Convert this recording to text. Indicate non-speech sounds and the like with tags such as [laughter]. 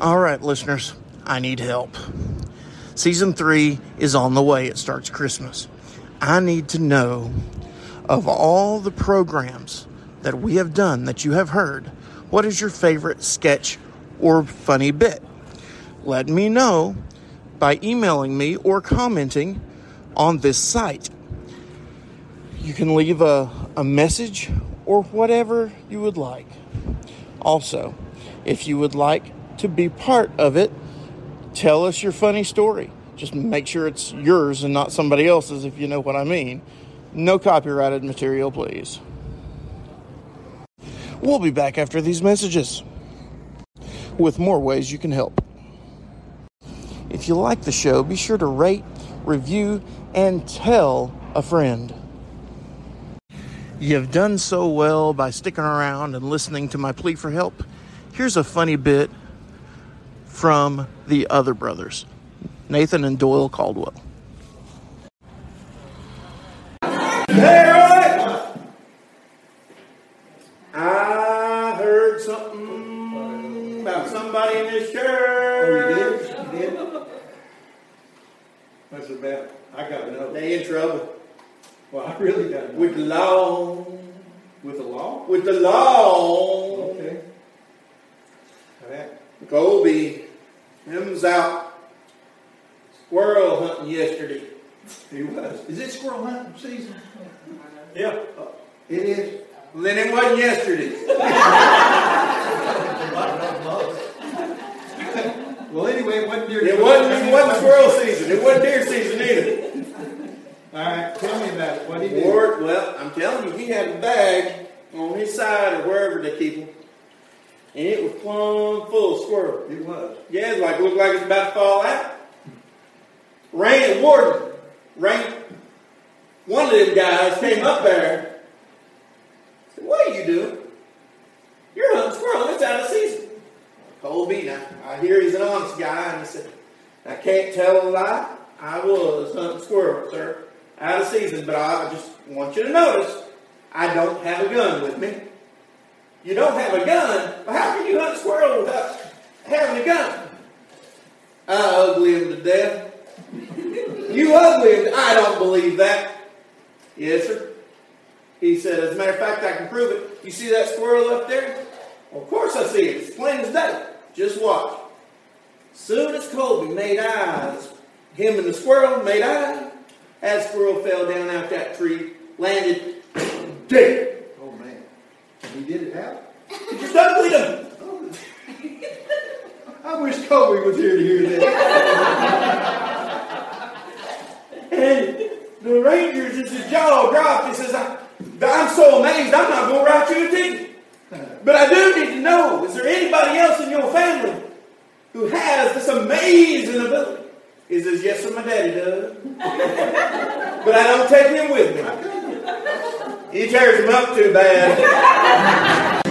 All right, listeners, I need help. Season three is on the way. It starts Christmas. I need to know of all the programs that we have done that you have heard, what is your favorite sketch or funny bit? Let me know by emailing me or commenting on this site. You can leave a, a message or whatever you would like. Also, if you would like to be part of it, tell us your funny story. Just make sure it's yours and not somebody else's, if you know what I mean. No copyrighted material, please. We'll be back after these messages with more ways you can help. If you like the show, be sure to rate, review, and tell a friend. You've done so well by sticking around and listening to my plea for help. Here's a funny bit from the other brothers, Nathan and Doyle Caldwell. Hey, Roy! I heard something about somebody in this Oh, church. you did? You did? What's it about? I gotta know. They in trouble Well, I really gotta know. with the law. With the law? With the law. Okay. All right. Colby, him was out squirrel hunting yesterday. He was. Is it squirrel hunting season? Yeah. It is. Well, then it wasn't yesterday. Well, anyway, it wasn't deer. It wasn't, it wasn't squirrel season. It wasn't deer season either. All right, tell me about it. What he did. Well, I'm telling you, he had a bag on his side or wherever they keep them, and it was plumb full of squirrels. It was. Yeah, it's like looked like it's about to fall out. Rain Warden, Rain, one of them guys came up there. Said, "What are you doing? You're hunting squirrel. It's out of season." Colby, now I hear he's an honest guy, and he said, "I can't tell a lie. I was hunting squirrel, sir, out of season. But I just want you to notice, I don't have a gun with me. You don't have a gun. but how can you hunt squirrel without having a gun?" I ugly him to death. You ugly him. I don't believe that. Yes, sir. He said, as a matter of fact, I can prove it. You see that squirrel up there? Well, of course I see it. It's plain as day. Just watch. Soon as Colby made eyes, him and the squirrel made eyes, that squirrel fell down out that tree, landed dead. Did it how? [laughs] Just him. I wish Colby was here to hear that. [laughs] And the Rangers, as his jaw dropped, he says, I, I'm so amazed, I'm not going to write you a ticket. But I do need to know, is there anybody else in your family who has this amazing ability? He says, yes, sir, my daddy does. [laughs] but I don't take him with me. He tears them up too bad.